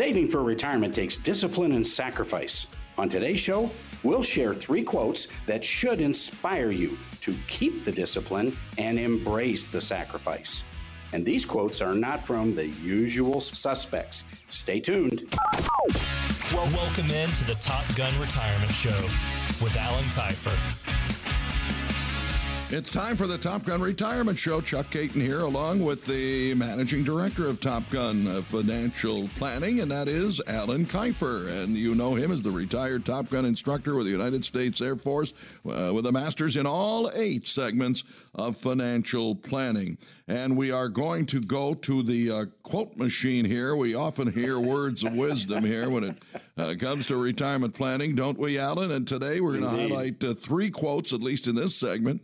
Saving for retirement takes discipline and sacrifice. On today's show, we'll share three quotes that should inspire you to keep the discipline and embrace the sacrifice. And these quotes are not from the usual suspects. Stay tuned. Well, welcome in to the Top Gun Retirement Show with Alan Kifer. It's time for the Top Gun Retirement Show. Chuck Caton here, along with the managing director of Top Gun Financial Planning, and that is Alan Kifer. And you know him as the retired Top Gun instructor with the United States Air Force, uh, with a master's in all eight segments of financial planning. And we are going to go to the uh, quote machine here. We often hear words of wisdom here when it uh, comes to retirement planning, don't we, Alan? And today we're going to highlight uh, three quotes, at least in this segment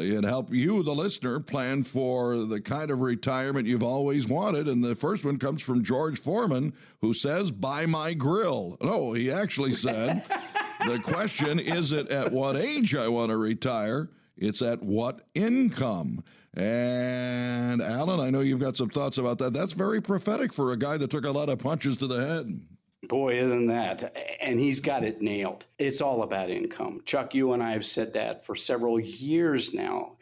can help you, the listener, plan for the kind of retirement you've always wanted. And the first one comes from George Foreman, who says, Buy my grill. No, he actually said, The question isn't at what age I want to retire, it's at what income. And Alan, I know you've got some thoughts about that. That's very prophetic for a guy that took a lot of punches to the head. Boy, isn't that? And he's got it nailed. It's all about income. Chuck, you and I have said that for several years now.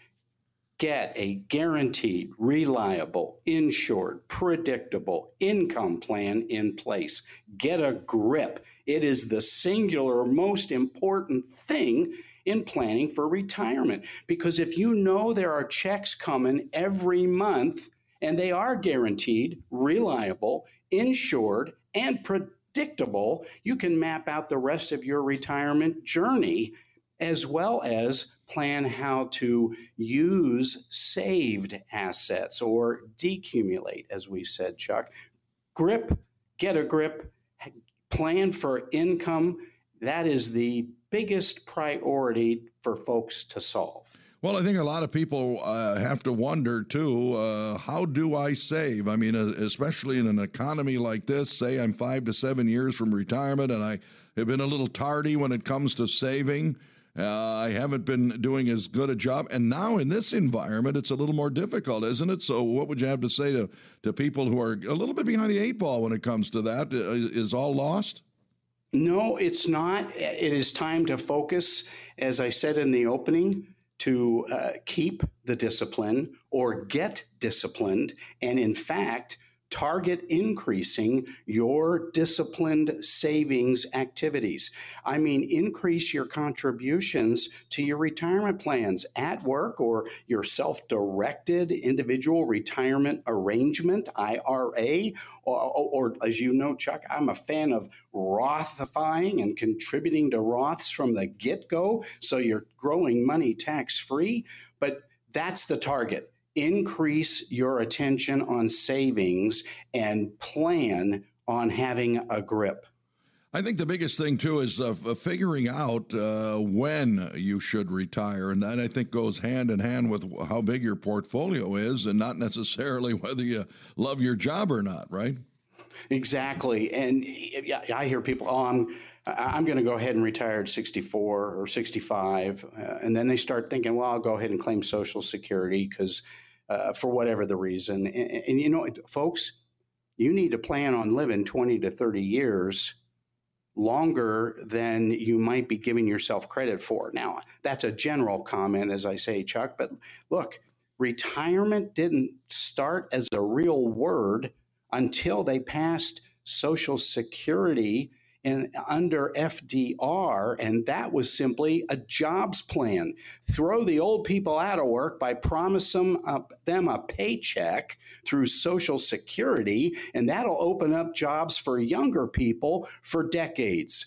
Get a guaranteed, reliable, insured, predictable income plan in place. Get a grip. It is the singular most important thing in planning for retirement. Because if you know there are checks coming every month and they are guaranteed, reliable, insured, and predictable, predictable, you can map out the rest of your retirement journey as well as plan how to use saved assets or decumulate, as we said, Chuck. Grip, get a grip, plan for income. That is the biggest priority for folks to solve. Well, I think a lot of people uh, have to wonder too uh, how do I save? I mean, uh, especially in an economy like this, say I'm five to seven years from retirement and I have been a little tardy when it comes to saving. Uh, I haven't been doing as good a job. And now in this environment, it's a little more difficult, isn't it? So, what would you have to say to, to people who are a little bit behind the eight ball when it comes to that? Uh, is all lost? No, it's not. It is time to focus, as I said in the opening to uh, keep the discipline or get disciplined, and in fact, target increasing your disciplined savings activities. I mean, increase your contributions to your retirement plans at work or your self directed individual retirement arrangement, IRA, or, or, or, as you know, Chuck, I'm a fan of Rothifying and contributing to Roths from the get go. So you're growing money tax free. But that's the target increase your attention on savings and plan on having a grip. I think the biggest thing too is uh, figuring out uh, when you should retire, and that I think goes hand in hand with how big your portfolio is, and not necessarily whether you love your job or not, right? Exactly, and I hear people, "Oh, I'm I'm going to go ahead and retire at 64 or 65," uh, and then they start thinking, "Well, I'll go ahead and claim Social Security because uh, for whatever the reason. And, and, you know, folks, you need to plan on living 20 to 30 years longer than you might be giving yourself credit for. Now, that's a general comment, as I say, Chuck, but look, retirement didn't start as a real word until they passed Social Security and under FDR, and that was simply a jobs plan. Throw the old people out of work by promising uh, them a paycheck through Social Security, and that'll open up jobs for younger people for decades.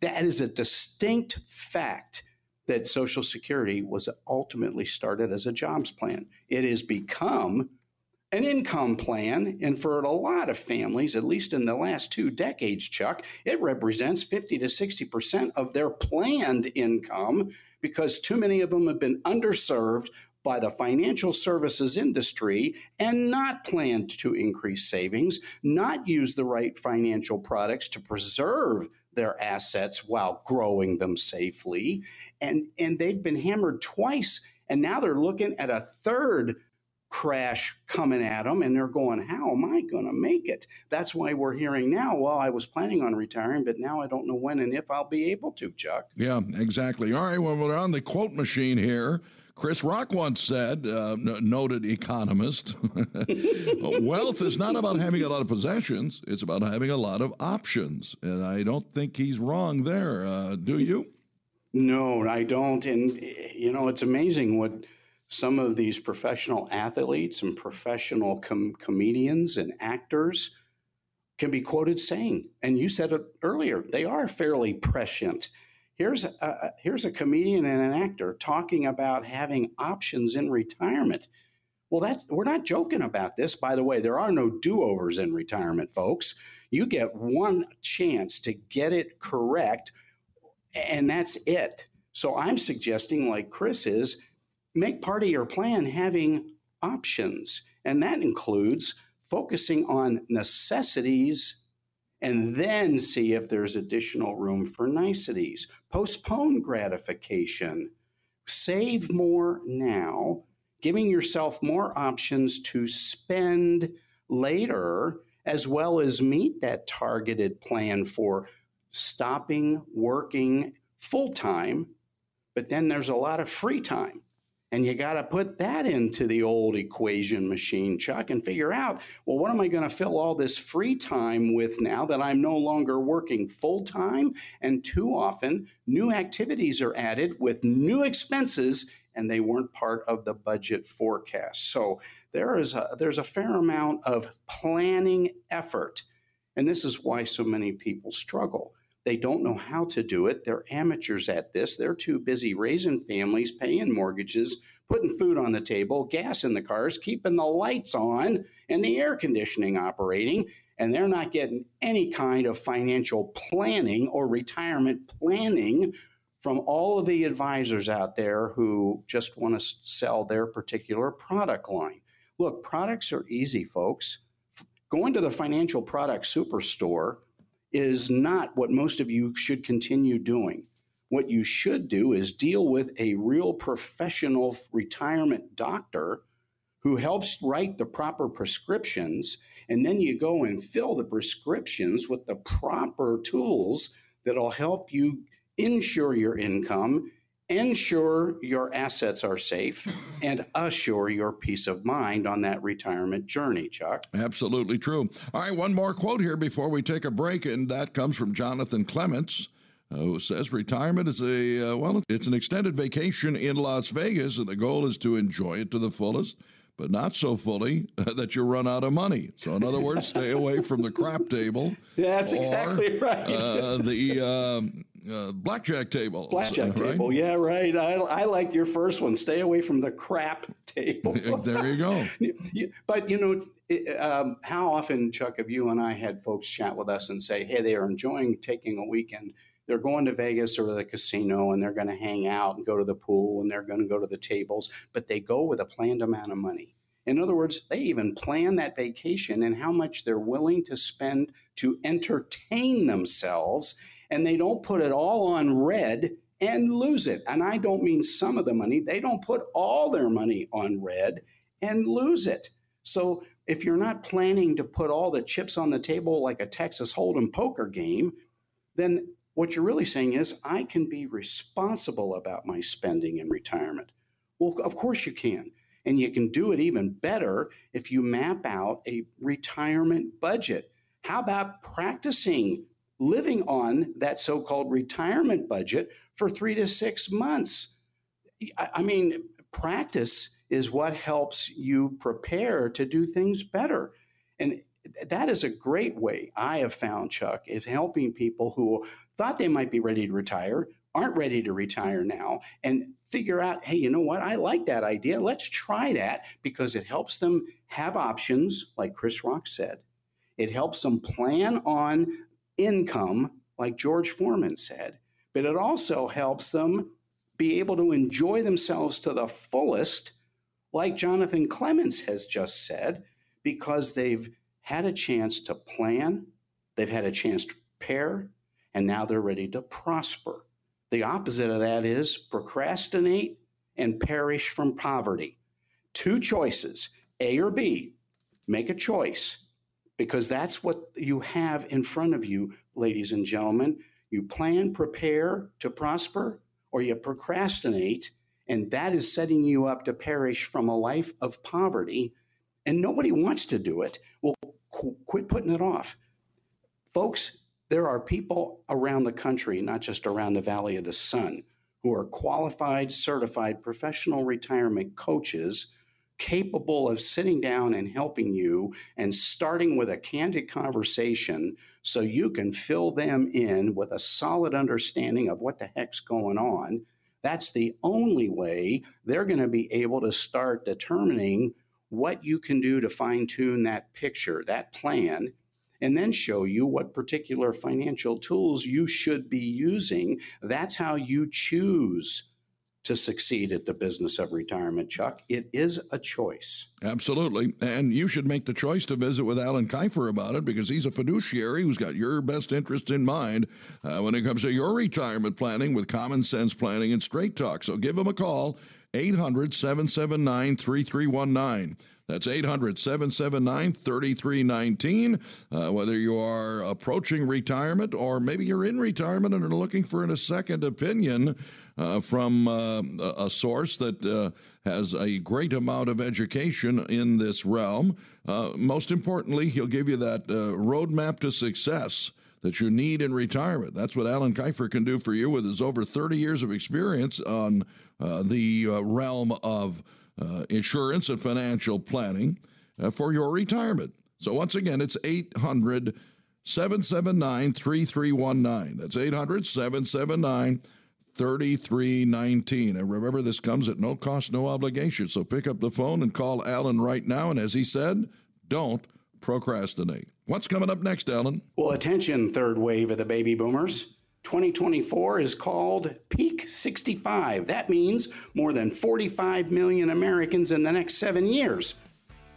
That is a distinct fact that Social Security was ultimately started as a jobs plan. It has become an income plan. And for a lot of families, at least in the last two decades, Chuck, it represents 50 to 60% of their planned income because too many of them have been underserved by the financial services industry and not planned to increase savings, not use the right financial products to preserve their assets while growing them safely. And, and they've been hammered twice. And now they're looking at a third crash coming at them and they're going, How am I going to make it? That's why we're hearing now, well, I was planning on retiring, but now I don't know when and if I'll be able to, Chuck. Yeah, exactly. All right, well, we're on the quote machine here. Chris Rock once said, uh, noted economist, wealth is not about having a lot of possessions, it's about having a lot of options. And I don't think he's wrong there. Uh, do you? No, I don't. And, you know, it's amazing what some of these professional athletes and professional com- comedians and actors can be quoted saying. And you said it earlier, they are fairly prescient Here's a, here's a comedian and an actor talking about having options in retirement. Well, that we're not joking about this. By the way, there are no do-overs in retirement, folks. You get one chance to get it correct, and that's it. So I'm suggesting, like Chris is, make part of your plan having options, and that includes focusing on necessities and then see if there's additional room for niceties. Postpone gratification. Save more now, giving yourself more options to spend later, as well as meet that targeted plan for stopping working full time. But then there's a lot of free time. And you got to put that into the old equation machine, Chuck, and figure out well, what am I going to fill all this free time with now that I'm no longer working full time? And too often, new activities are added with new expenses, and they weren't part of the budget forecast. So there is a, there's a fair amount of planning effort. And this is why so many people struggle. They don't know how to do it. They're amateurs at this. They're too busy raising families, paying mortgages, putting food on the table, gas in the cars, keeping the lights on, and the air conditioning operating. And they're not getting any kind of financial planning or retirement planning from all of the advisors out there who just want to sell their particular product line. Look, products are easy, folks. Going to the financial product superstore is not what most of you should continue doing. What you should do is deal with a real professional retirement doctor who helps write the proper prescriptions. And then you go and fill the prescriptions with the proper tools that'll help you insure your income ensure your assets are safe and assure your peace of mind on that retirement journey, Chuck. Absolutely true. All right, one more quote here before we take a break, and that comes from Jonathan Clements. Uh, who says retirement is a uh, well it's an extended vacation in las vegas and the goal is to enjoy it to the fullest but not so fully that you run out of money. So, in other words, stay away from the crap table. Yeah, That's or, exactly right. uh, the um, uh, blackjack table. Blackjack right? table. Yeah, right. I, I like your first one. Stay away from the crap table. there you go. but, you know, it, um, how often, Chuck, have you and I had folks chat with us and say, hey, they are enjoying taking a weekend they're going to Vegas or the casino and they're going to hang out and go to the pool and they're going to go to the tables, but they go with a planned amount of money. In other words, they even plan that vacation and how much they're willing to spend to entertain themselves and they don't put it all on red and lose it. And I don't mean some of the money, they don't put all their money on red and lose it. So if you're not planning to put all the chips on the table like a Texas Hold'em poker game, then what you're really saying is, I can be responsible about my spending in retirement. Well, of course you can. And you can do it even better if you map out a retirement budget. How about practicing living on that so called retirement budget for three to six months. I mean, practice is what helps you prepare to do things better. And that is a great way I have found, Chuck, is helping people who thought they might be ready to retire, aren't ready to retire now, and figure out, hey, you know what? I like that idea. Let's try that because it helps them have options, like Chris Rock said. It helps them plan on income, like George Foreman said, but it also helps them be able to enjoy themselves to the fullest, like Jonathan Clements has just said, because they've had a chance to plan, they've had a chance to prepare, and now they're ready to prosper. The opposite of that is procrastinate and perish from poverty. Two choices A or B, make a choice because that's what you have in front of you, ladies and gentlemen. You plan, prepare to prosper, or you procrastinate, and that is setting you up to perish from a life of poverty. And nobody wants to do it. Well, qu- quit putting it off. Folks, there are people around the country, not just around the Valley of the Sun, who are qualified, certified professional retirement coaches capable of sitting down and helping you and starting with a candid conversation so you can fill them in with a solid understanding of what the heck's going on. That's the only way they're going to be able to start determining what you can do to fine tune that picture, that plan, and then show you what particular financial tools you should be using. That's how you choose to succeed at the business of retirement, Chuck. It is a choice. Absolutely. And you should make the choice to visit with Alan Kifer about it because he's a fiduciary who's got your best interest in mind uh, when it comes to your retirement planning with common sense planning and straight talk. So give him a call, 800 779 3319. That's 800 779 3319. Uh, whether you are approaching retirement or maybe you're in retirement and are looking for a second opinion uh, from uh, a source that uh, has a great amount of education in this realm. Uh, most importantly, he'll give you that uh, roadmap to success that you need in retirement. That's what Alan Kifer can do for you with his over 30 years of experience on the realm of uh, insurance and financial planning uh, for your retirement. So, once again, it's 800 779 3319. That's 800 779 3319. And remember, this comes at no cost, no obligation. So, pick up the phone and call Alan right now. And as he said, don't procrastinate. What's coming up next, Alan? Well, attention, third wave of the baby boomers. 2024 is called Peak 65. That means more than 45 million Americans in the next seven years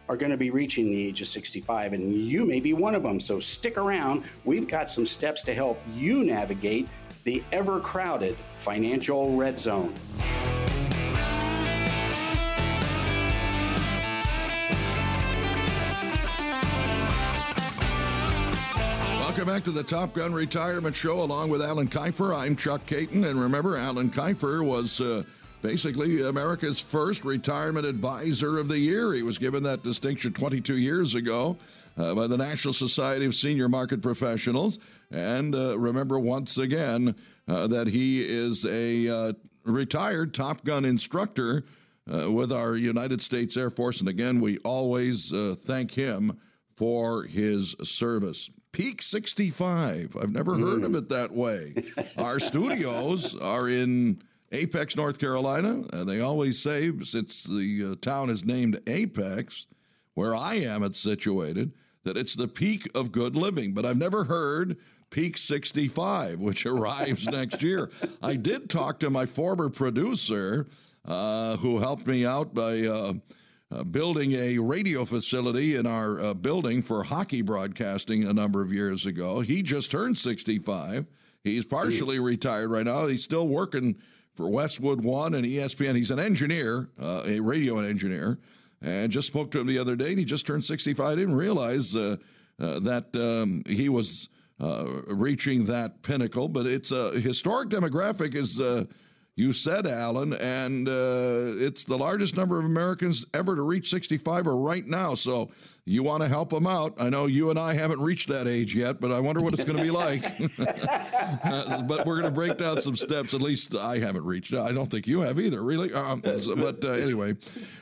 are going to be reaching the age of 65, and you may be one of them. So stick around. We've got some steps to help you navigate the ever crowded financial red zone. Welcome back to the Top Gun Retirement Show along with Alan Kifer. I'm Chuck Caton. And remember, Alan Kifer was uh, basically America's first retirement advisor of the year. He was given that distinction 22 years ago uh, by the National Society of Senior Market Professionals. And uh, remember once again uh, that he is a uh, retired Top Gun instructor uh, with our United States Air Force. And again, we always thank him for his service. Peak 65. I've never heard mm. of it that way. Our studios are in Apex, North Carolina. And they always say, since the uh, town is named Apex, where I am, it's situated, that it's the peak of good living. But I've never heard Peak 65, which arrives next year. I did talk to my former producer, uh, who helped me out by. Uh, uh, building a radio facility in our uh, building for hockey broadcasting a number of years ago. He just turned 65. He's partially retired right now. He's still working for Westwood One and ESPN. He's an engineer, uh, a radio engineer, and just spoke to him the other day. And he just turned 65. I didn't realize uh, uh, that um, he was uh, reaching that pinnacle, but it's a historic demographic is you said, Alan, and uh, it's the largest number of Americans ever to reach 65 or right now. So you want to help them out. I know you and I haven't reached that age yet, but I wonder what it's going to be like. but we're going to break down some steps. At least I haven't reached. I don't think you have either, really. Um, but uh, anyway,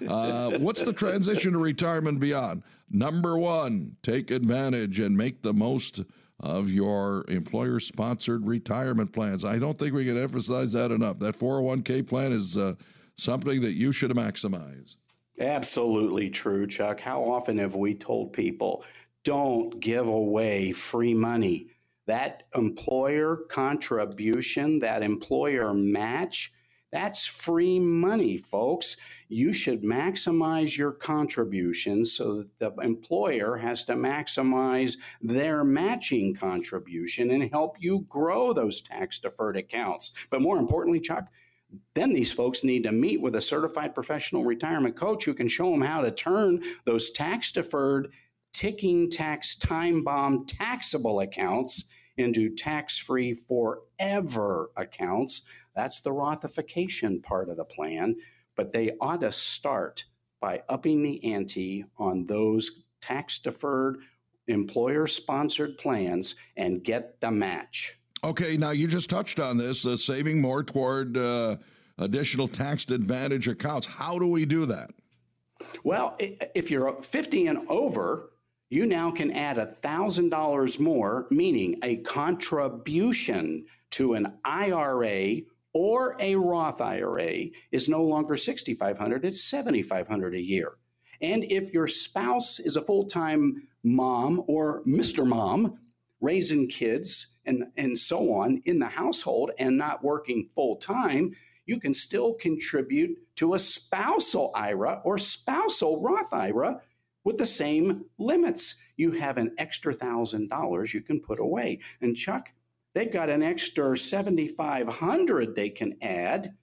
uh, what's the transition to retirement beyond? Number one, take advantage and make the most of your employer sponsored retirement plans. I don't think we can emphasize that enough. That 401k plan is uh, something that you should maximize. Absolutely true, Chuck. How often have we told people don't give away free money? That employer contribution, that employer match, that's free money, folks. You should maximize your contributions so that the employer has to maximize their matching contribution and help you grow those tax deferred accounts. But more importantly, Chuck, then these folks need to meet with a certified professional retirement coach who can show them how to turn those tax deferred, ticking tax time bomb taxable accounts into tax free forever accounts. That's the Rothification part of the plan. But they ought to start by upping the ante on those tax deferred, employer sponsored plans and get the match. Okay, now you just touched on this, uh, saving more toward uh, additional tax advantage accounts. How do we do that? Well, if you're 50 and over, you now can add $1,000 more, meaning a contribution to an IRA or a Roth IRA is no longer 6500 it's 7500 a year. And if your spouse is a full-time mom or Mr. Mom, raising kids and, and so on in the household and not working full time, you can still contribute to a spousal IRA or spousal Roth IRA with the same limits. You have an extra thousand dollars you can put away. And Chuck, they've got an extra 7500 they can add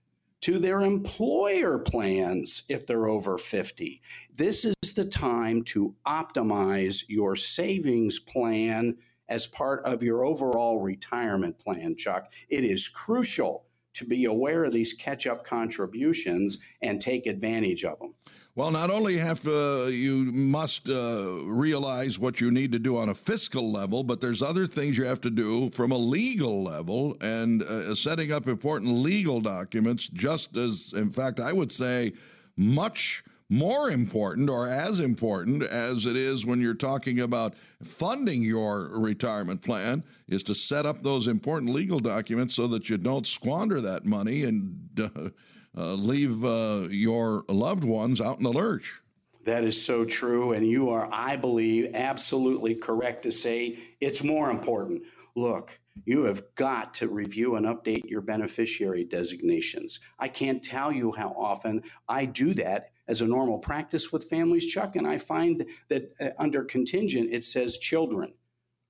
to their employer plans if they're over 50. This is the time to optimize your savings plan as part of your overall retirement plan, Chuck. It is crucial to be aware of these catch up contributions and take advantage of them. Well, not only have to, you must uh, realize what you need to do on a fiscal level, but there's other things you have to do from a legal level and uh, setting up important legal documents, just as, in fact, I would say much more important or as important as it is when you're talking about funding your retirement plan is to set up those important legal documents so that you don't squander that money and uh, uh, leave uh, your loved ones out in the lurch. That is so true. And you are, I believe, absolutely correct to say it's more important. Look, you have got to review and update your beneficiary designations. I can't tell you how often I do that as a normal practice with families, Chuck, and I find that uh, under contingent it says children.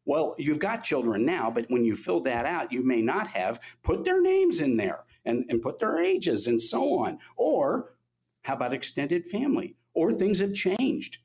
Well, you've got children now, but when you fill that out, you may not have put their names in there and, and put their ages and so on. Or how about extended family? Or things have changed.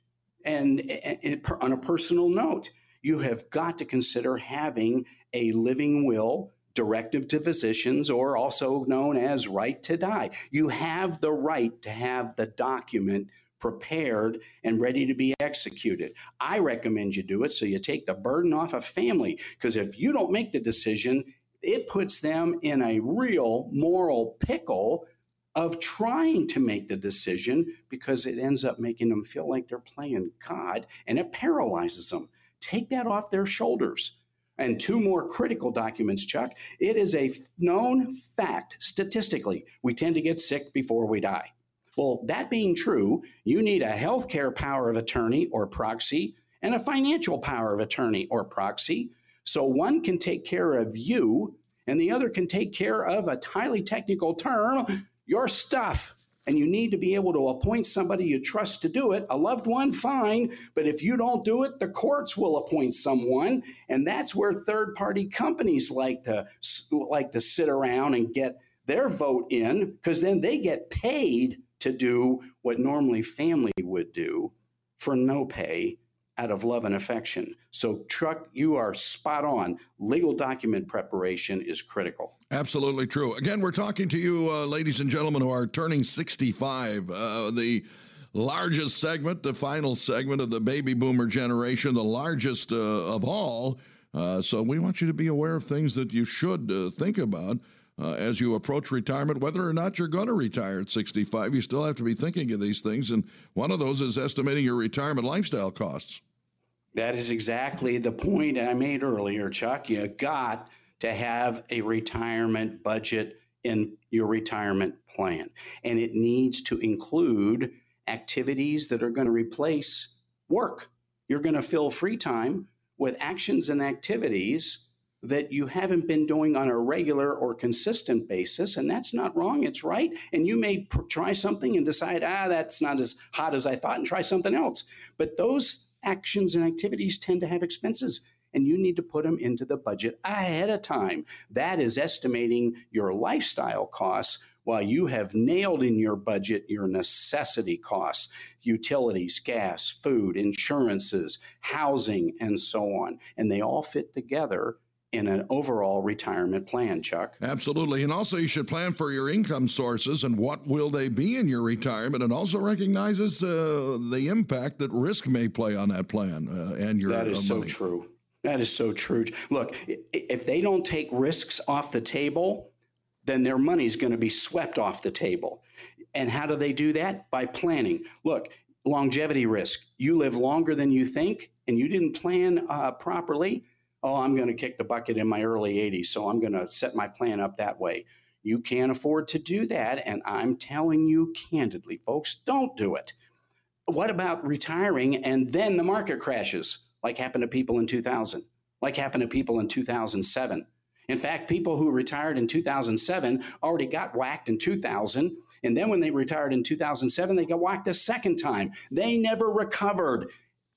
And, and, and on a personal note, you have got to consider having a living will directive to physicians, or also known as right to die. You have the right to have the document prepared and ready to be executed. I recommend you do it so you take the burden off a family because if you don't make the decision, it puts them in a real moral pickle of trying to make the decision because it ends up making them feel like they're playing God and it paralyzes them. Take that off their shoulders. And two more critical documents, Chuck. It is a known fact statistically, we tend to get sick before we die. Well, that being true, you need a healthcare power of attorney or proxy and a financial power of attorney or proxy. So one can take care of you and the other can take care of a highly technical term, your stuff and you need to be able to appoint somebody you trust to do it. A loved one, fine, but if you don't do it, the courts will appoint someone, and that's where third-party companies like to like to sit around and get their vote in because then they get paid to do what normally family would do for no pay out of love and affection. So, Chuck, you are spot on. Legal document preparation is critical. Absolutely true. Again, we're talking to you, uh, ladies and gentlemen, who are turning 65. Uh, the largest segment, the final segment of the baby boomer generation, the largest uh, of all. Uh, so, we want you to be aware of things that you should uh, think about. Uh, as you approach retirement, whether or not you're going to retire at 65, you still have to be thinking of these things. And one of those is estimating your retirement lifestyle costs. That is exactly the point I made earlier, Chuck. You got to have a retirement budget in your retirement plan, and it needs to include activities that are going to replace work. You're going to fill free time with actions and activities that you haven't been doing on a regular or consistent basis. And that's not wrong, it's right. And you may pr- try something and decide, ah, that's not as hot as I thought, and try something else. But those actions and activities tend to have expenses and you need to put them into the budget ahead of time. That is estimating your lifestyle costs while you have nailed in your budget your necessity costs, utilities, gas, food, insurances, housing, and so on. And they all fit together in an overall retirement plan, Chuck. Absolutely. And also, you should plan for your income sources and what will they be in your retirement, and also recognizes uh, the impact that risk may play on that plan uh, and your That is uh, so true. That is so true. Look, if they don't take risks off the table, then their money's going to be swept off the table. And how do they do that? By planning. Look, longevity risk. You live longer than you think, and you didn't plan uh, properly. Oh, I'm going to kick the bucket in my early 80s, so I'm going to set my plan up that way. You can't afford to do that. And I'm telling you candidly, folks, don't do it. What about retiring and then the market crashes, like happened to people in 2000, like happened to people in 2007? In fact, people who retired in 2007 already got whacked in 2000. And then when they retired in 2007, they got whacked a second time. They never recovered.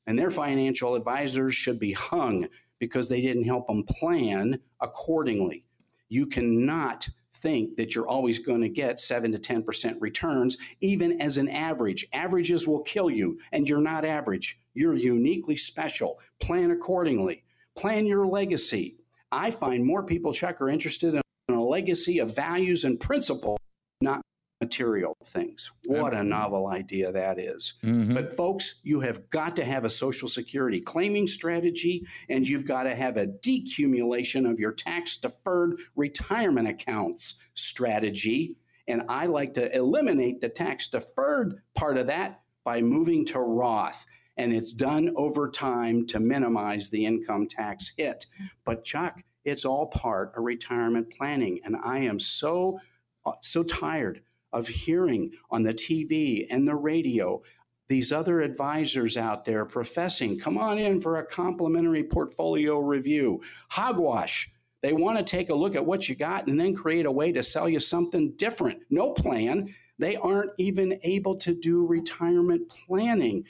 And their financial advisors should be hung because they didn't help them plan accordingly. You cannot think that you're always going to get 7 to 10% returns, even as an average. Averages will kill you, and you're not average. You're uniquely special. Plan accordingly. Plan your legacy. I find more people, Chuck are interested in a legacy of values and principles, not material things. What a novel idea that is. Mhm. But, folks, you have got to have a Social Security claiming strategy, and you've got to have a decumulation of your tax deferred retirement accounts strategy. And I like to eliminate the tax deferred part of that by moving to Roth. And it's done over time to minimize the income tax hit. But, Chuck, it's all part of retirement planning. And I am so, uh, so tired of hearing on the TV and the radio these other advisors out there professing, come on in for a complimentary portfolio review. Hogwash. They want to take a look at what you got and then create a way to sell you something different. No plan. They aren't even able to do retirement planning.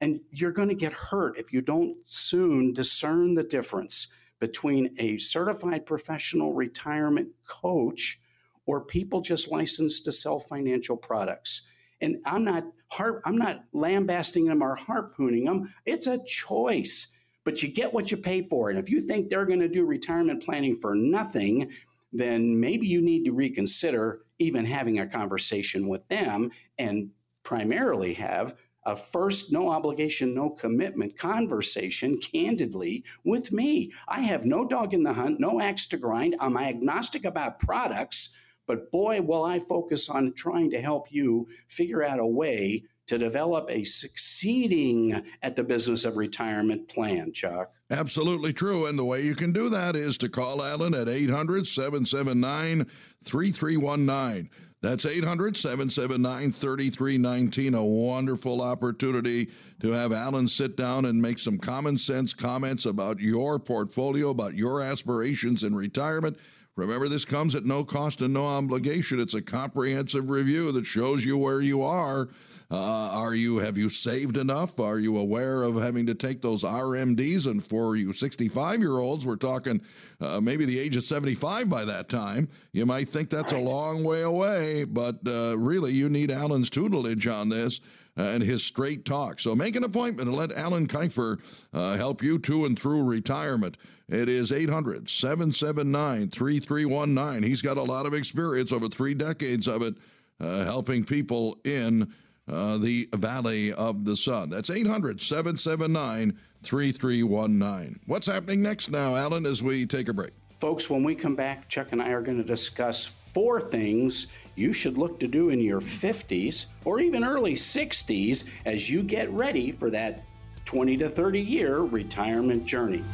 And you're going to get hurt if you don't soon discern the difference between a certified professional retirement coach or people just licensed to sell financial products. And I'm not harp, I'm not lambasting them or harpooning them. It's a choice, but you get what you pay for. And if you think they're going to do retirement planning for nothing, then maybe you need to reconsider even having a conversation with them and primarily have a first no obligation, no commitment conversation candidly with me. I have no dog in the hunt, no axe to grind. I'm agnostic about products, but boy, will I focus on trying to help you figure out a way to develop a succeeding at the business of retirement plan, Chuck. Absolutely true. And the way you can do that is to call Alan at 800 779 3319. That's 800 779 3319. A wonderful opportunity to have Alan sit down and make some common sense comments about your portfolio, about your aspirations in retirement. Remember, this comes at no cost and no obligation. It's a comprehensive review that shows you where you are. Uh, are you have you saved enough? Are you aware of having to take those RMDs? And for you 65 year olds, we're talking uh, maybe the age of 75 by that time. You might think that's a long way away, but uh, really, you need Alan's tutelage on this and his straight talk. So make an appointment and let Alan Kifer uh, help you to and through retirement. It is 800 779 3319. He's got a lot of experience, over three decades of it, uh, helping people in uh, the Valley of the Sun. That's 800 779 3319. What's happening next now, Alan, as we take a break? Folks, when we come back, Chuck and I are going to discuss four things you should look to do in your 50s or even early 60s as you get ready for that 20 to 30 year retirement journey.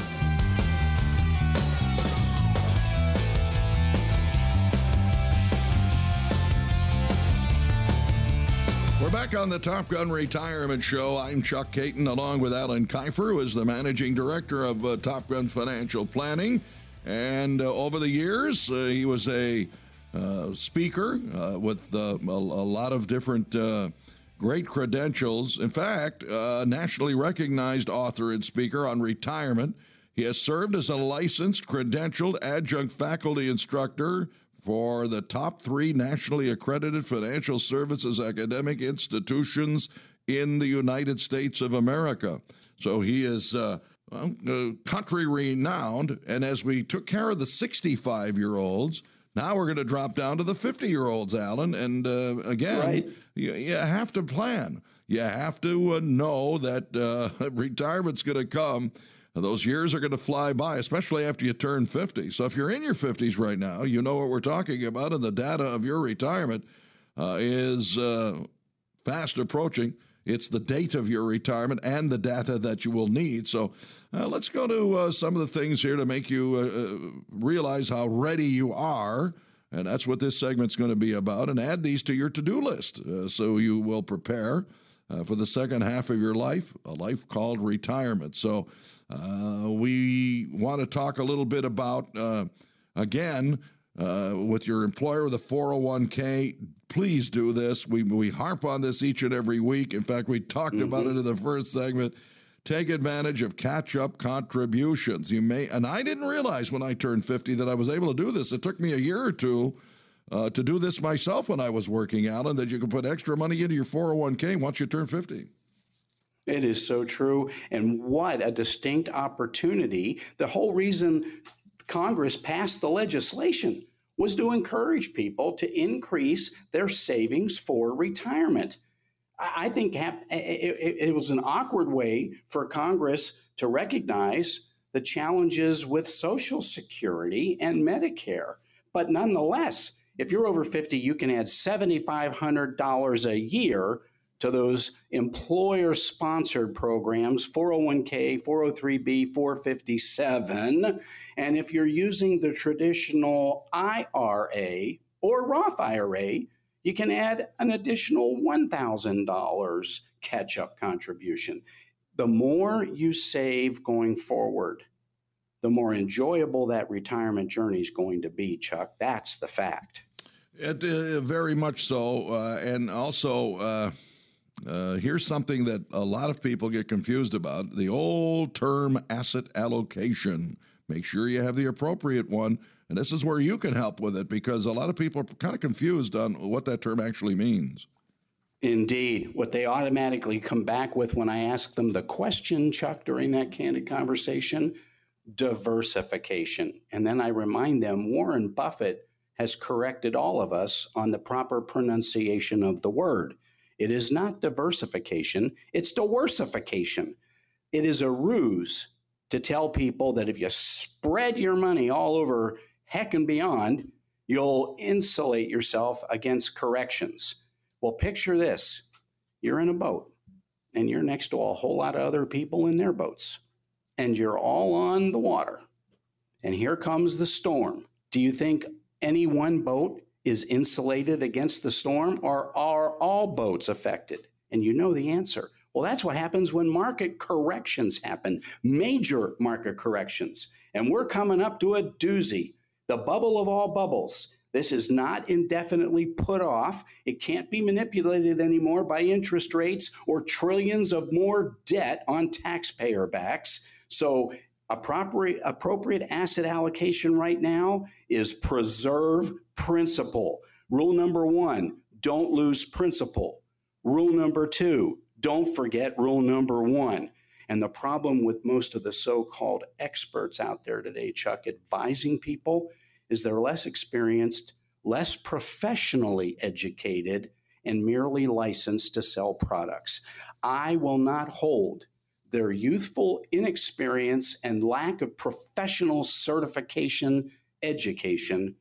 Back on the Top Gun Retirement Show. I'm Chuck Caton, along with Alan Kifer, who is the managing director of uh, Top Gun Financial Planning. And uh, over the years, uh, he was a uh, speaker uh, with uh, a, a lot of different great credentials. In fact, a nationally recognized author and speaker on retirement. He has served as a licensed, credentialed adjunct faculty instructor for the top three nationally accredited financial services academic institutions in the United States of America. So he is uh, uh, country renowned. And as we took care of the 65 year olds, now we're going to drop down to the 50 year olds, Alan. And uh, again, right. you, you, have to plan. You have to uh, know that uh, retirement's going to come. Those years are going to fly by, especially after you turn 50. So if you're in your 50s right now, you know what we're talking about, and the data of your retirement uh, is uh, fast approaching. It's the date of your retirement and the data that you will need. So uh, let's go to uh, some of the things here to make you uh, uh realize how ready you are. And that's what this segment's going to be about. And add these to your to do list so you will prepare uh, for the second half of your life, a life called retirement. So we want to talk a little bit about, again, with your employer the 401k please do this. We, we harp on this each and every week. In fact, we talked mm-hmm. about it in the first segment. Take advantage of catch up contributions. You may, and I didn't realize when I turned 50 that I was able to do this. It took me a year or two uh, to do this myself when I was working out, and that you can put extra money into your 401k once you turn 50. It is so true. And what a distinct opportunity. The whole reason Congress passed the legislation was to encourage people to increase their savings for retirement. I think it was an awkward way for Congress to recognize the challenges with Social Security and Medicare. But nonetheless, if you're over 50, you can add $7,500 a year to those employer sponsored programs 401k, 403b, 457. And if you're using the traditional IRA or Roth IRA, you can add an additional $1,000 catch up contribution. The more you save going forward, the more enjoyable that retirement journey is going to be, Chuck. That's the fact. It, uh, very much so. Uh, and also, uh, uh, here's something that a lot of people get confused about the old term asset allocation. Make sure you have the appropriate one. And this is where you can help with it because a lot of people are kind of confused on what that term actually means. Indeed. What they automatically come back with when I ask them the question, Chuck, during that candid conversation diversification. And then I remind them Warren Buffett has corrected all of us on the proper pronunciation of the word. It is not diversification, it's diworsification. It is a ruse to tell people that if you spread your money all over heck and beyond, you'll insulate yourself against corrections. Well, picture this you're in a boat and you're next to a whole lot of other people in their boats, and you're all on the water. And here comes the storm. Do you think any one boat is insulated against the storm, or are all boats affected? And you know the answer. Well, that's what happens when market corrections happen, major market corrections. And we're coming up to a doozy, the bubble of all bubbles. This is not indefinitely put off. It can't be manipulated anymore by interest rates or trillions of more debt on taxpayer backs. So, appropriate, appropriate asset allocation right now is preserve principal. Rule number one don't lose principal. Rule number two don't forget rule number one. And the problem with most of the so called experts out there today, Chuck, advising people is they're less experienced, less professionally educated, and merely licensed to sell products. I will not hold their youthful inexperience and lack of professional certification education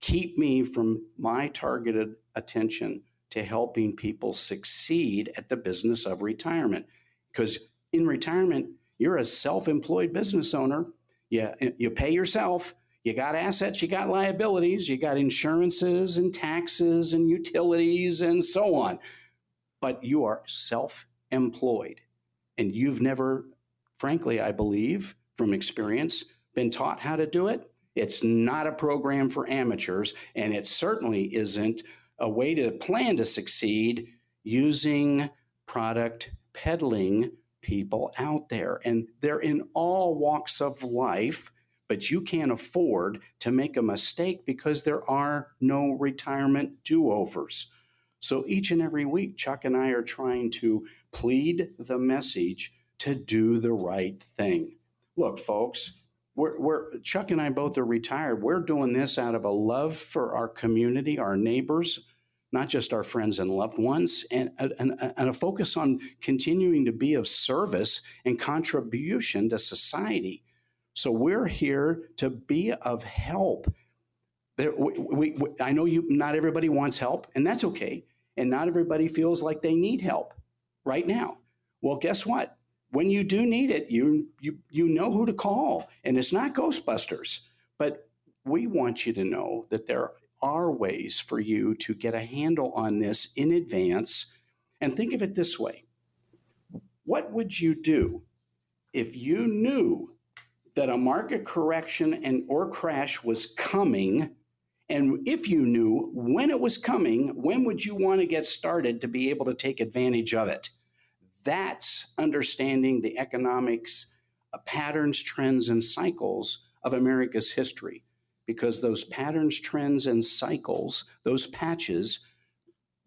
keep me from my targeted attention to helping people succeed at the business of retirement. Because in retirement, you're a self employed business owner. You, you pay yourself. You got assets, you got liabilities, you got insurances and taxes and utilities and so on. But you are self employed. And you've never, frankly, I believe from experience, been taught how to do it. It's not a program for amateurs, and it certainly isn't a way to plan to succeed using product peddling people out there. And they're in all walks of life but you can't afford to make a mistake because there are no retirement do overs. So each and every week, Chuck and I are trying to plead the message to do the right thing. Look, folks, we're, we're, Chuck and I both are retired. We're doing this out of a love for our community, our neighbors, not just our friends and loved ones, and, and, and a focus on continuing to be of service and contribution to society. So we're here to be of help. we, we, we, I know you. Not everybody wants help, and that's okay. And not everybody feels like they need help right now. Well, guess what? When you do need it, you you you know who to call, and it's not Ghostbusters. But we want you to know that there are ways for you to get a handle on this in advance. And think of it this way: What would you do if you knew that a market correction and or crash was coming and if you knew when it was coming when would you want to get started to be able to take advantage of it that's understanding the economics uh, patterns trends and cycles of america's history because those patterns trends and cycles those patches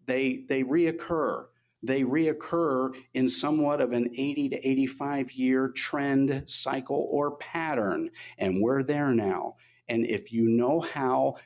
they they reoccur they reoccur in somewhat of an 80 to 85 year trend cycle or pattern. And we're there now. And if you know how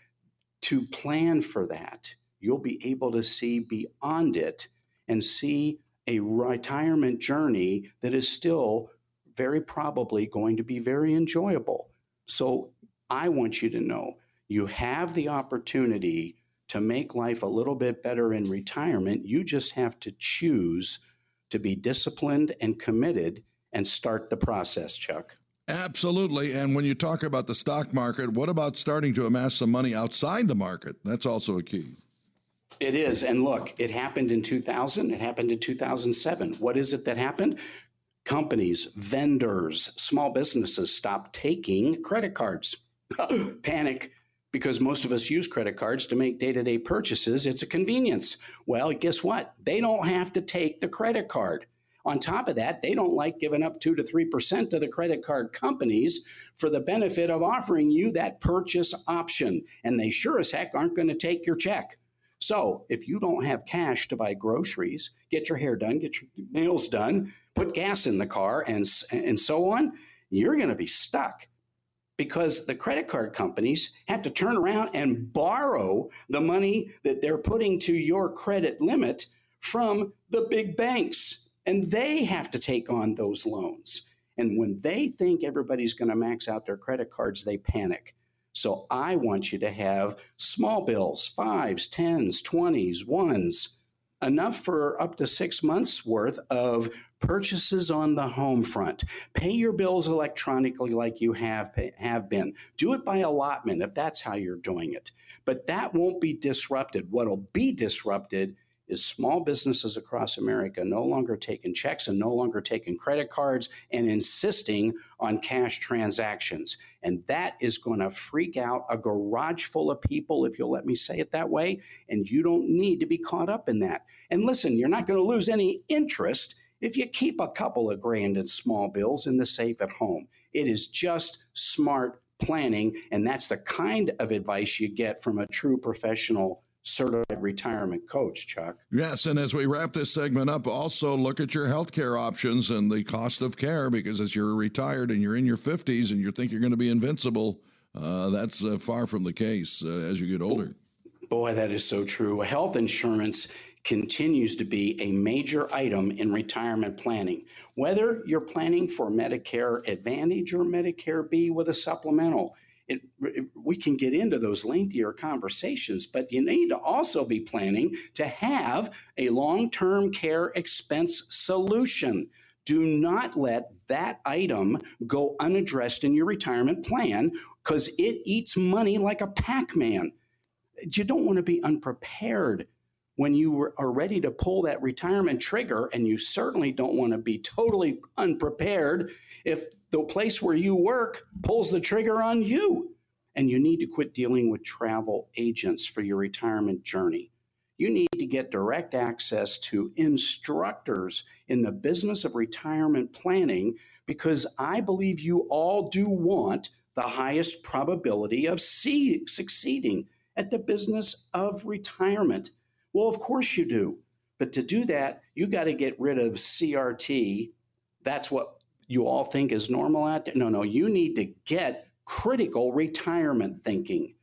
to plan for that, you'll be able to see beyond it and see a retirement journey that is still very probably going to be very enjoyable. So I want you to know you have the opportunity to make life a little bit better in retirement, you just have to choose to be disciplined and committed and start the process, Chuck. Absolutely. And when you talk about the stock market, what about starting to amass some money outside the market? That's also a key. It is. And look, it happened in 2000, it happened in 2007. What is it that happened? Companies, vendors, small businesses stopped taking credit cards. Panic because most of us use credit cards to make day to day purchases. It's a convenience. Well, guess what? They don't have to take the credit card. On top of that, they don't like giving up 2 to 3% to the credit card companies for the benefit of offering you that purchase option. And they sure as heck aren't going to take your check. So if you don't have cash to buy groceries, get your hair done, get your nails done, put gas in the car, and, and so on, you're going to be stuck because the credit card companies have to turn around and borrow the money that they're putting to your credit limit from the big banks. And they have to take on those loans. And when they think everybody's going to max out their credit cards, they panic. So I want you to have small bills, fives, tens, twenties, ones, enough for up to six months worth of purchases on the home front. Pay your bills electronically like you have have been. Do it by allotment if that's how you're doing it. But that won't be disrupted. What'll be disrupted is small businesses across America no longer taking checks and no longer taking credit cards and insisting on cash transactions. And that is going to freak out a garage full of people, if you'll let me say it that way. And you don't need to be caught up in that. And listen, you're not going to lose any interest if you keep a couple of grand in small bills in the safe at home. It is just smart planning. And that's the kind of advice you get from a true professional certified retirement coach, Chuck. Yes, and as we wrap this segment up, also look at your health care options and the cost of care because as you're retired and you're in your 50s and you think you're going to be invincible, uh, that's uh, far from the case uh, as you get older. Boy, that is so true. Health insurance continues to be a major item in retirement planning. Whether you're planning for Medicare Advantage or Medicare B with a supplemental, it, it, we can get into those lengthier conversations, but you need to also be planning to have a long term care expense solution. Do not let that item go unaddressed in your retirement plan because it eats money like a Pac Man. You don't want to be unprepared when you are ready to pull that retirement trigger, and you certainly don't want to be totally unprepared if the place where you work pulls the trigger on you. And you need to quit dealing with travel agents for your retirement journey. You need to get direct access to instructors in the business of retirement planning because I believe you all do want the highest probability of see, succeeding at the business of retirement? Well, of course you do. But to do that, you got to get rid of CRT. That's what you all think is normal there. No, no, you need to get critical retirement thinking.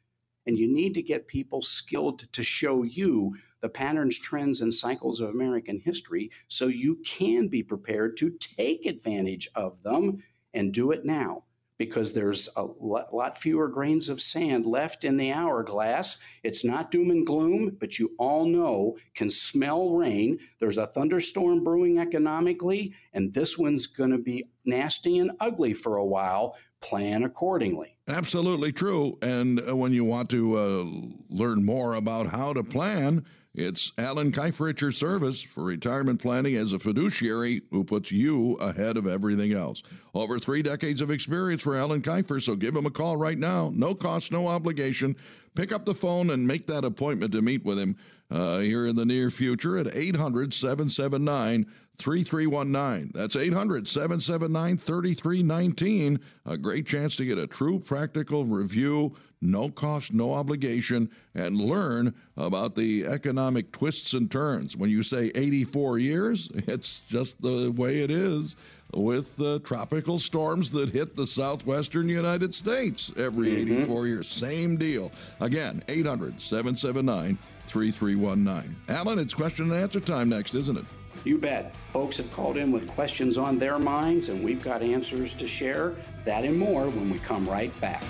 And you need to get people skilled to show you the patterns, trends, and cycles of American history so you can be prepared to take advantage of them and do it now because there's a lot fewer grains of sand left in the hourglass. It's not doom and gloom, but you all know can smell rain. There's a thunderstorm brewing economically, and this one's going to be nasty and ugly for a while. Plan accordingly. Absolutely true. And uh, when you want to uh, learn more about how to plan, it's Alan Kifer at your service for retirement planning as a fiduciary who puts you ahead of everything else. Over three decades of experience for Alan Kifer, so give him a call right now. No cost, no obligation. Pick up the phone and make that appointment to meet with him uh, here in the near future at 800 779 3319. That's 800 779 3319. A great chance to get a true practical review, no cost, no obligation, and learn about the economic twists and turns. When you say 84 years, it's just the way it is with the tropical storms that hit the southwestern United States every mm-hmm. 84 years. Same deal. Again, 800 779 3319. Alan, it's question and answer time next, isn't it? You bet. Folks have called in with questions on their minds, and we've got answers to share. That and more when we come right back.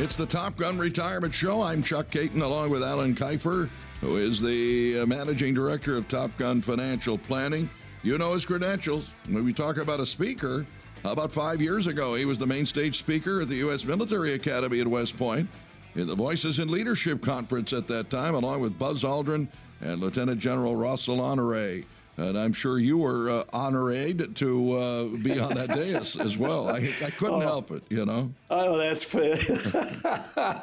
It's the Top Gun Retirement Show. I'm Chuck Caton along with Alan Kifer, who is the uh, managing director of Top Gun Financial Planning. You know his credentials. When we talk about a speaker, how about five years ago, he was the main stage speaker at the U.S. Military Academy at West Point in the Voices in Leadership Conference at that time, along with Buzz Aldrin and Lieutenant General Ross Honore. And I'm sure you were uh, honored to uh, be on that dais as well. I, I couldn't oh. help it, you know. Oh, that's uh,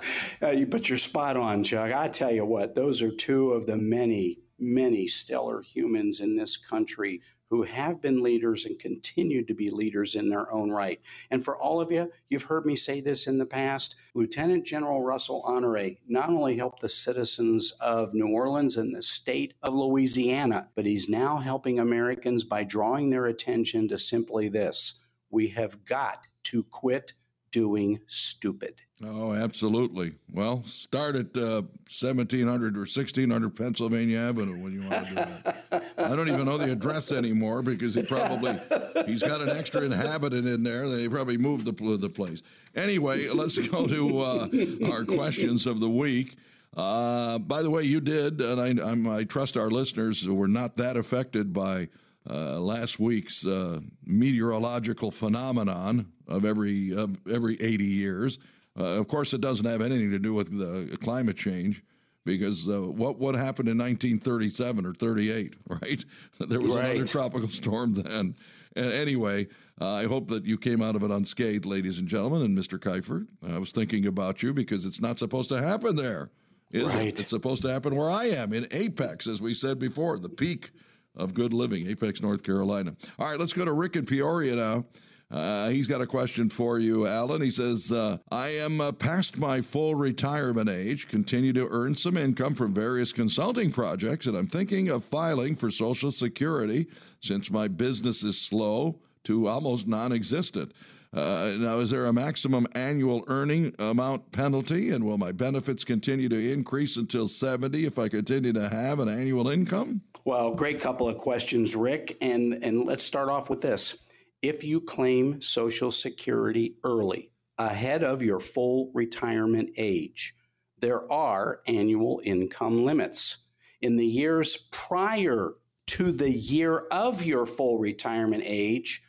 you put your spot on, Chuck. I tell you what, those are two of the many, many stellar humans in this country who have been leaders and continue to be leaders in their own right. And for all of you, you've heard me say this in the past Lieutenant General Russell Honore not only helped the citizens of New Orleans and the state of Louisiana, but he's now helping Americans by drawing their attention to simply this we have got to quit doing stupid. Oh, absolutely. Well, start at uh, 1700 or 1600 Pennsylvania Avenue when you want to do that. I don't even know the address anymore because he probably he's got an extra inhabitant in there. They probably moved the the place. Anyway, let's go to uh, our questions of the week. Uh, by the way, you did, and I, I trust our listeners were not that affected by uh, last week's uh, meteorological phenomenon of every every 80 years. Uh, of course, it doesn't have anything to do with the climate change because uh, what what happened in 1937 or 38, right? There was right. another tropical storm then. And anyway, uh, I hope that you came out of it unscathed, ladies and gentlemen, and Mr. Kifer. I was thinking about you because it's not supposed to happen there, is right. it? It's supposed to happen where I am in Apex, as we said before, the peak of good living, Apex, North Carolina. All right, let's go to Rick in Peoria now. Uh, he's got a question for you, Alan. He says, uh, I am uh, past my full retirement age, continue to earn some income from various consulting projects, and I'm thinking of filing for Social Security since my business is slow to almost non existent. Uh, now, is there a maximum annual earning amount penalty? And will my benefits continue to increase until 70 if I continue to have an annual income? Well, great couple of questions, Rick. And, and let's start off with this if you claim Social Security early, ahead of your full retirement age, there are annual income limits. In the years prior to the year of your full retirement age,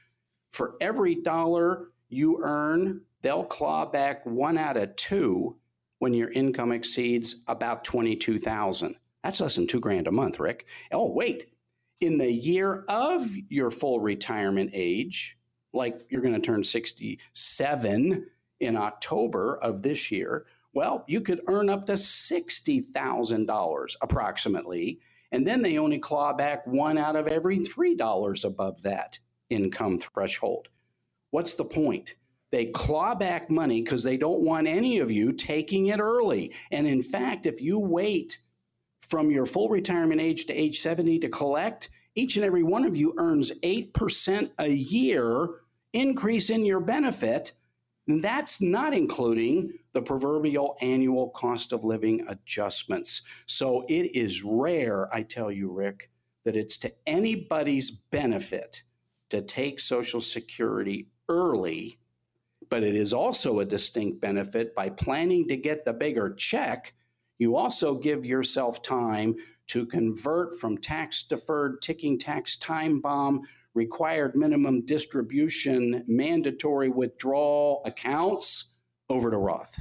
for every dollar you earn, they'll claw back one out of two when your income exceeds about 22,000. That's less than 2 grand a month, Rick. Oh, wait, in the year of your full retirement age, like you're going to turn 67 in October of this year, well, you could earn up to $60,000 approximately. And then they only claw back one out of every $3 above that income threshold. What's the point? They claw back money because they don't want any of you taking it early. And in fact, if you wait from your full retirement age to age 70 to collect, each and every one of you earns 8% a year increase in your benefit. And that's not including the proverbial annual cost of living adjustments. So it is rare, I tell you, Rick, that it's to anybody's benefit to take Social Security early, but it is also a distinct benefit by planning to get the bigger check. You also give yourself time to convert from tax deferred ticking tax time bomb required minimum distribution mandatory withdrawal accounts over to Roth.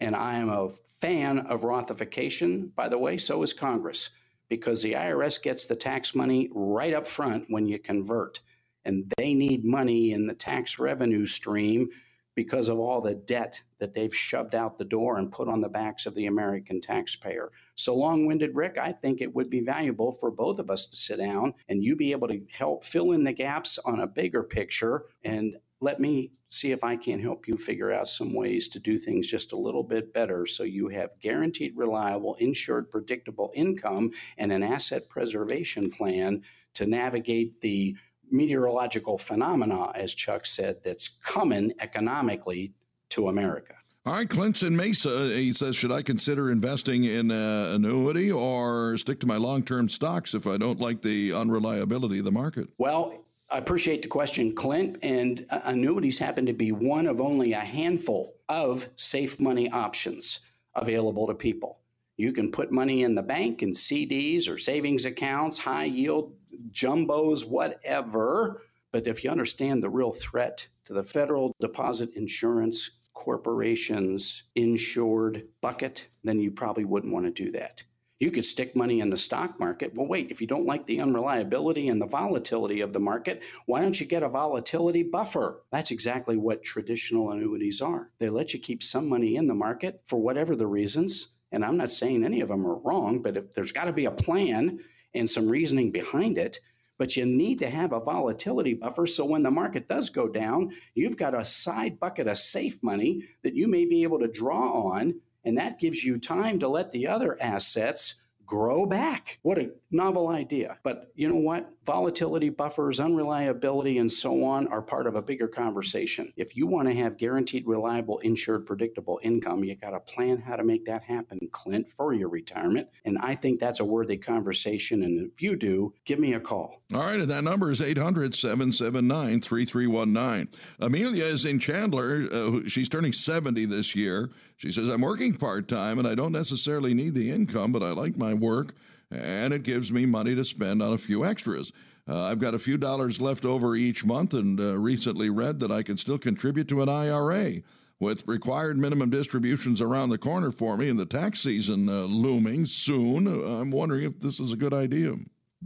And I am a fan of Rothification, by the way, so is Congress, because the IRS gets the tax money right up front when you convert. And they need money in the tax revenue stream because of all the debt that they've shoved out the door and put on the backs of the American taxpayer. So, long winded Rick, I think it would be valuable for both of us to sit down and you be able to help fill in the gaps on a bigger picture and let me see if I can help you figure out some ways to do things just a little bit better so you have guaranteed, reliable, insured, predictable income and an asset preservation plan to navigate the meteorological phenomena, as Chuck said, that's coming economically to America. All right, Clint in Mesa, he says, should I consider investing in an annuity or stick to my long term stocks if I don't like the unreliability of the market? Well, I appreciate the question, Clint. And uh, annuities happen to be one of only a handful of safe money options available to people. You can put money in the bank in CDs or savings accounts, high yield jumbos, whatever. But if you understand the real threat to the federal deposit insurance corporations insured bucket, then you probably wouldn't want to do that. You could stick money in the stock market. Well, wait, if you don't like the unreliability and the volatility of the market, why don't you get a volatility buffer? That's exactly what traditional annuities are. They let you keep some money in the market for whatever the reasons. And I'm not saying any of them are wrong, but if there's got to be a plan and some reasoning behind it. But you need to have a volatility buffer so when the market does go down, you've got a side bucket of safe money that you may be able to draw on. And that gives you time to let the other assets grow back. What a novel idea. But you know what? Volatility buffers, unreliability, and so on are part of a bigger conversation. If you want to have guaranteed, reliable, insured, predictable income, you got to plan how to make that happen, Clint, for your retirement. And I think that's a worthy conversation. And if you do, give me a call. All right. And that number is 800 779 3319. Amelia is in Chandler. Uh, she's turning 70 this year. She says, I'm working part time and I don't necessarily need the income, but I like my work and it gives me money to spend on a few extras. Uh, I've got a few dollars left over each month and uh, recently read that I can still contribute to an IRA. With required minimum distributions around the corner for me and the tax season uh, looming soon, I'm wondering if this is a good idea.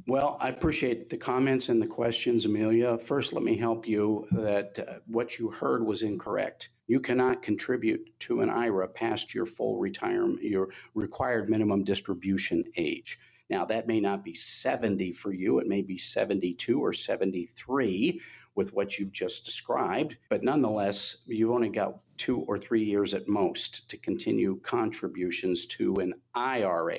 Well, I appreciate the comments and the questions, Amelia. First, let me help you that uh, what you heard was incorrect. You cannot contribute to an IRA past your full retirement, your required minimum distribution age. Now, that may not be 70 for you, it may be 72 or 73 with what you've just described, but nonetheless, you've only got two or three years at most to continue contributions to an IRA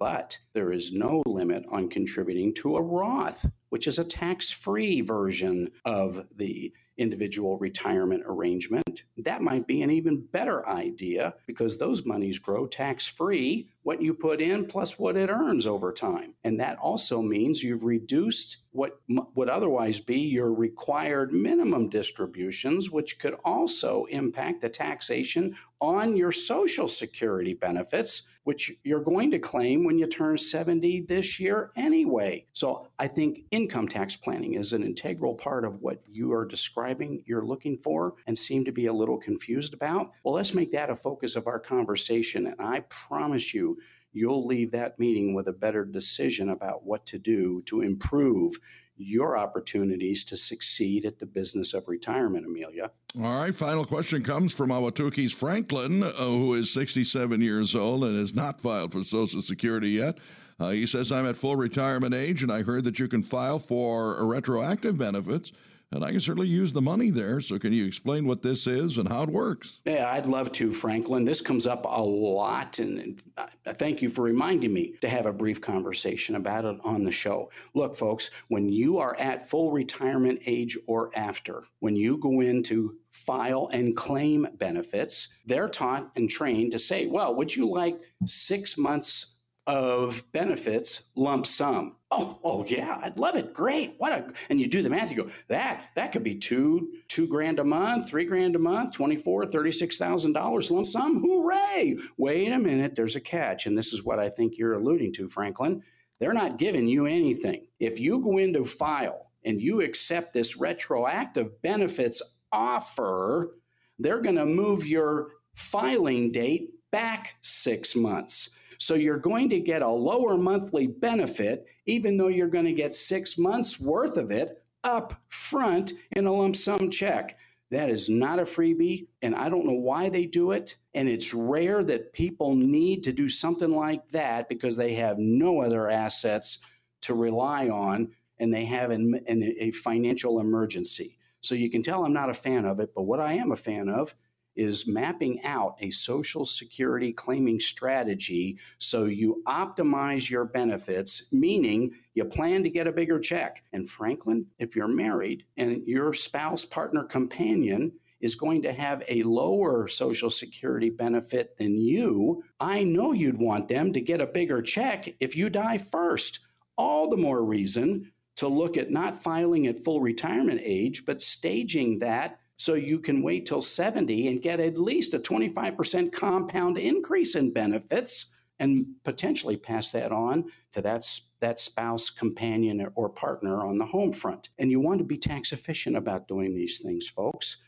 but there is no limit on contributing to a Roth, which is a tax free version of the individual retirement arrangement. That might be an even better idea because those monies grow tax free what you put in plus what it earns over time. And that also means you've reduced what would otherwise be your required minimum distributions, which could also impact the taxation on your Social Security benefits, which you're going to claim when you turn 70 this year anyway. So I think income tax planning is an integral part of what you are describing you're looking for and seem to be a little confused about. Well, let's make that a focus of our conversation. And I promise you, you'll leave that meeting with a better decision about what to do to improve your opportunities to succeed at the business of retirement, Amelia. All right, final question comes from Ahwatukee's Franklin, uh, who is 67 years old and has not filed for Social Security yet. Uh, he says, I'm at full retirement age, and I heard that you can file for retroactive benefits and I can certainly use the money there. So, can you explain what this is and how it works? Yeah, I'd love to, Franklin. This comes up a lot, and I thank you for reminding me to have a brief conversation about it on the show. Look, folks, when you are at full retirement age or after, when you go in to file and claim benefits, they're taught and trained to say, well, would you like six months of benefits lump sum. Oh, oh yeah, I'd love it. Great. What a and you do the math, you go, that that could be two, two grand a month, three grand a month, twenty-four, thirty-six thousand dollars lump sum. Hooray. Wait a minute, there's a catch. And this is what I think you're alluding to, Franklin. They're not giving you anything. If you go into file and you accept this retroactive benefits offer, they're going to move your filing date back six months. So you're going to get a lower monthly benefit, even though you're going to get six months worth of it up front in a lump sum check. That is not a freebie, and I don't know why they do it. And it's rare that people need to do something like that because they have no other assets to rely on and they have an, an, a financial emergency. So you can tell I'm not a fan of it, but what I am a fan of is mapping out a social security claiming strategy so you optimize your benefits, meaning you plan to get a bigger check. And Franklin, if you're married and your spouse, partner, companion, is going to have a lower Social Security benefit than you, I know you'd want them to get a bigger check if you die first. All the more reason to look at not filing at full retirement age, but staging that so you can wait till 70 and get at least a 25% compound increase in benefits and potentially pass that on to that, that spouse, companion, or partner on the home front. And you want to be tax efficient about doing these things, folks.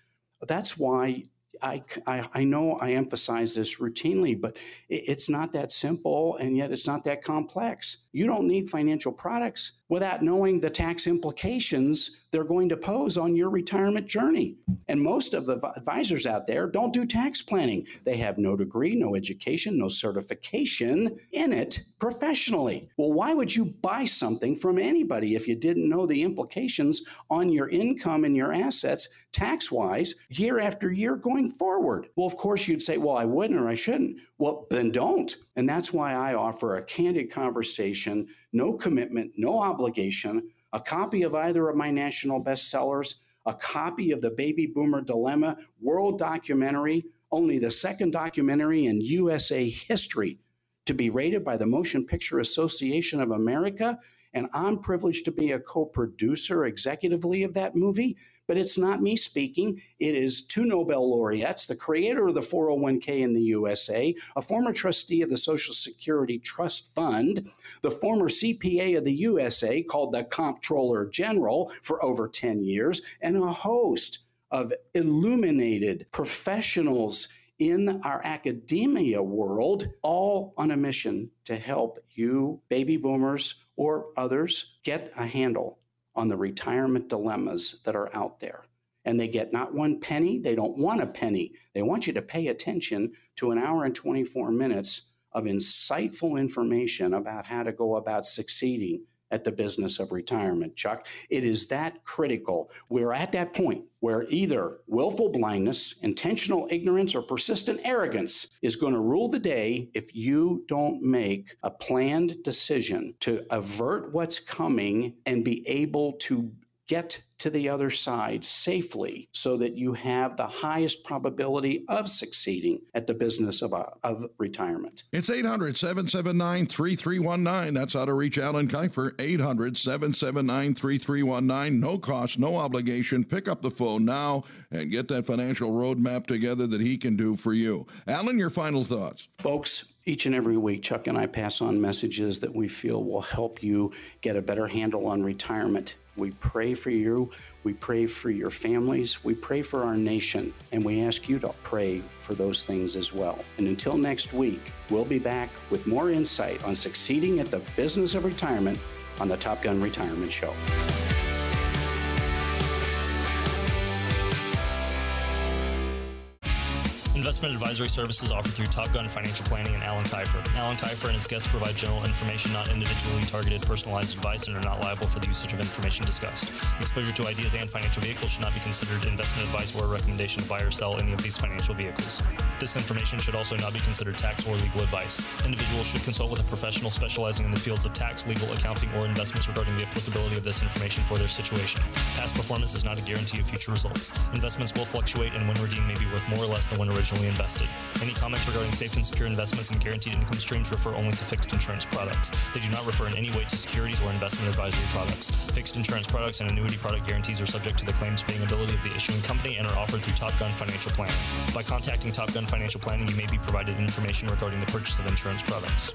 That's why I, I, I, know I emphasize this routinely, but it, it's not that simple and yet it's not that complex. You don't need financial products without knowing the tax implications they're going to pose on your retirement journey. And most of the advisors out there don't do tax planning. They have no degree, no education, no certification in it professionally. Well, why would you buy something from anybody if you didn't know the implications on your income and your assets tax wise year after year going forward? Well, of course, you'd say, well, I wouldn't or I shouldn't. Well, then don't. And that's why I offer a candid conversation, no commitment, no obligation, a copy of either of my national bestsellers, a copy of the Baby Boomer Dilemma World Documentary, only the second documentary in USA history to be rated by the Motion Picture Association of America. And I'm privileged to be a co producer executively of that movie but it's not me speaking. It is two Nobel laureates, the creator of the 401k in the USA, a former trustee of the Social Security Trust Fund, the former CPA of the USA, called the Comptroller General for over 10 years, and a host of illuminated professionals in our academia world, all on a mission to help you, baby boomers, or others get a handle on the retirement dilemmas that are out there. And they get not one penny, they don't want a penny. They want you to pay attention to an hour and 24 minutes of insightful information about how to go about succeeding at the business of retirement, Chuck. It is that critical. We're at that point where either willful blindness, intentional ignorance, or persistent arrogance is going to rule the day if you don't make a planned decision to avert what's coming and be able to get to the other side safely so that you have the highest probability of succeeding at the business of, uh, of retirement. It's 800 779 3319. That's how to reach Alan Kifer. 800 779 3319. No cost, no obligation. Pick up the phone now and get that financial roadmap together that he can do for you. Alan, your final thoughts. Folks, Each and every week, Chuck and I pass on messages that we feel will help you get a better handle on retirement. We pray for you. We pray for your families. We pray for our nation. And we ask you to pray for those things as well. And until next week, we'll be back with more insight on succeeding at the business of retirement on the Top Gun Retirement Show. Investment advisory services offered through Top Gun Financial Planning and Alan Kifer. Alan Kifer and his guests provide general information, not individually targeted personalized advice, and are not liable for the usage of information discussed. Exposure to ideas and financial vehicles should not be considered investment advice or a recommendation to buy or sell any of these financial vehicles. This information should also not be considered tax or legal advice. Individuals should consult with a professional specializing in the fields of tax, legal, accounting, or investments regarding the applicability of this information for their situation. Past performance is not a guarantee of future results. Investments will fluctuate, and when redeemed may be worth more or less than when originally originally invested. Any comments regarding safe and secure investments and guaranteed income streams refer only to fixed insurance products. They do not refer in any way to securities or investment advisory products. Fixed insurance products and annuity product guarantees are subject to the claims paying ability of the issuing company and are offered through Top Gun Financial Planning. By contacting Top Gun Financial Planning, you may be provided information regarding the purchase of insurance products.